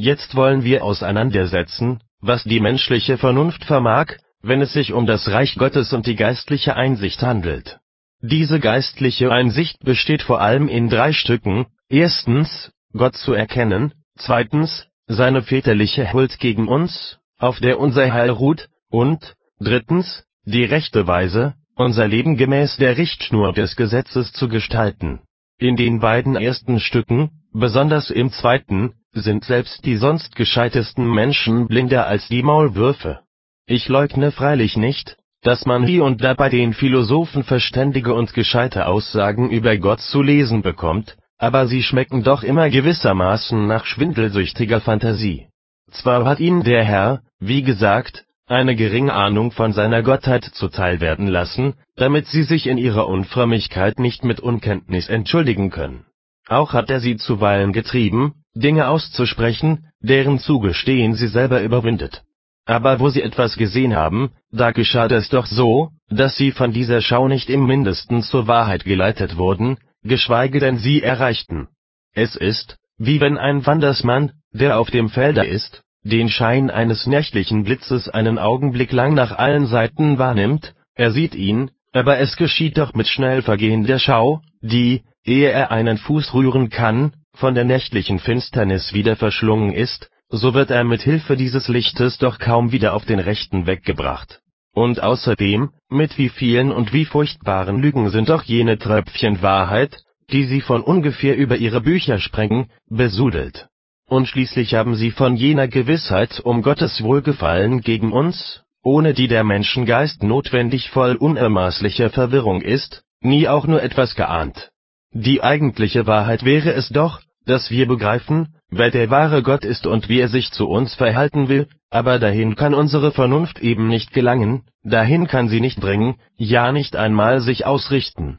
Jetzt wollen wir auseinandersetzen, was die menschliche Vernunft vermag, wenn es sich um das Reich Gottes und die geistliche Einsicht handelt. Diese geistliche Einsicht besteht vor allem in drei Stücken: Erstens, Gott zu erkennen, zweitens, seine väterliche Huld gegen uns, auf der unser Heil ruht, und, drittens, die rechte Weise, unser Leben gemäß der Richtschnur des Gesetzes zu gestalten. In den beiden ersten Stücken, besonders im zweiten, sind selbst die sonst gescheitesten Menschen blinder als die Maulwürfe. Ich leugne freilich nicht, dass man hie und da bei den Philosophen verständige und gescheite Aussagen über Gott zu lesen bekommt, aber sie schmecken doch immer gewissermaßen nach schwindelsüchtiger Phantasie. Zwar hat ihnen der Herr, wie gesagt, eine geringe Ahnung von seiner Gottheit zuteil werden lassen, damit sie sich in ihrer Unfrömmigkeit nicht mit Unkenntnis entschuldigen können. Auch hat er sie zuweilen getrieben, Dinge auszusprechen, deren Zugestehen sie selber überwindet. Aber wo sie etwas gesehen haben, da geschah es doch so, dass sie von dieser Schau nicht im mindesten zur Wahrheit geleitet wurden, geschweige denn sie erreichten. Es ist, wie wenn ein Wandersmann, der auf dem Felde ist, den Schein eines nächtlichen Blitzes einen Augenblick lang nach allen Seiten wahrnimmt, er sieht ihn, aber es geschieht doch mit schnell vergehender Schau, die, ehe er einen Fuß rühren kann, von der nächtlichen Finsternis wieder verschlungen ist, so wird er mit Hilfe dieses Lichtes doch kaum wieder auf den rechten Weg gebracht. Und außerdem, mit wie vielen und wie furchtbaren Lügen sind doch jene Tröpfchen Wahrheit, die sie von ungefähr über ihre Bücher sprengen, besudelt. Und schließlich haben sie von jener Gewissheit um Gottes Wohlgefallen gegen uns, ohne die der Menschengeist notwendig voll unermaßlicher Verwirrung ist, nie auch nur etwas geahnt. Die eigentliche Wahrheit wäre es doch, dass wir begreifen, wer der wahre Gott ist und wie er sich zu uns verhalten will, aber dahin kann unsere Vernunft eben nicht gelangen, dahin kann sie nicht bringen, ja nicht einmal sich ausrichten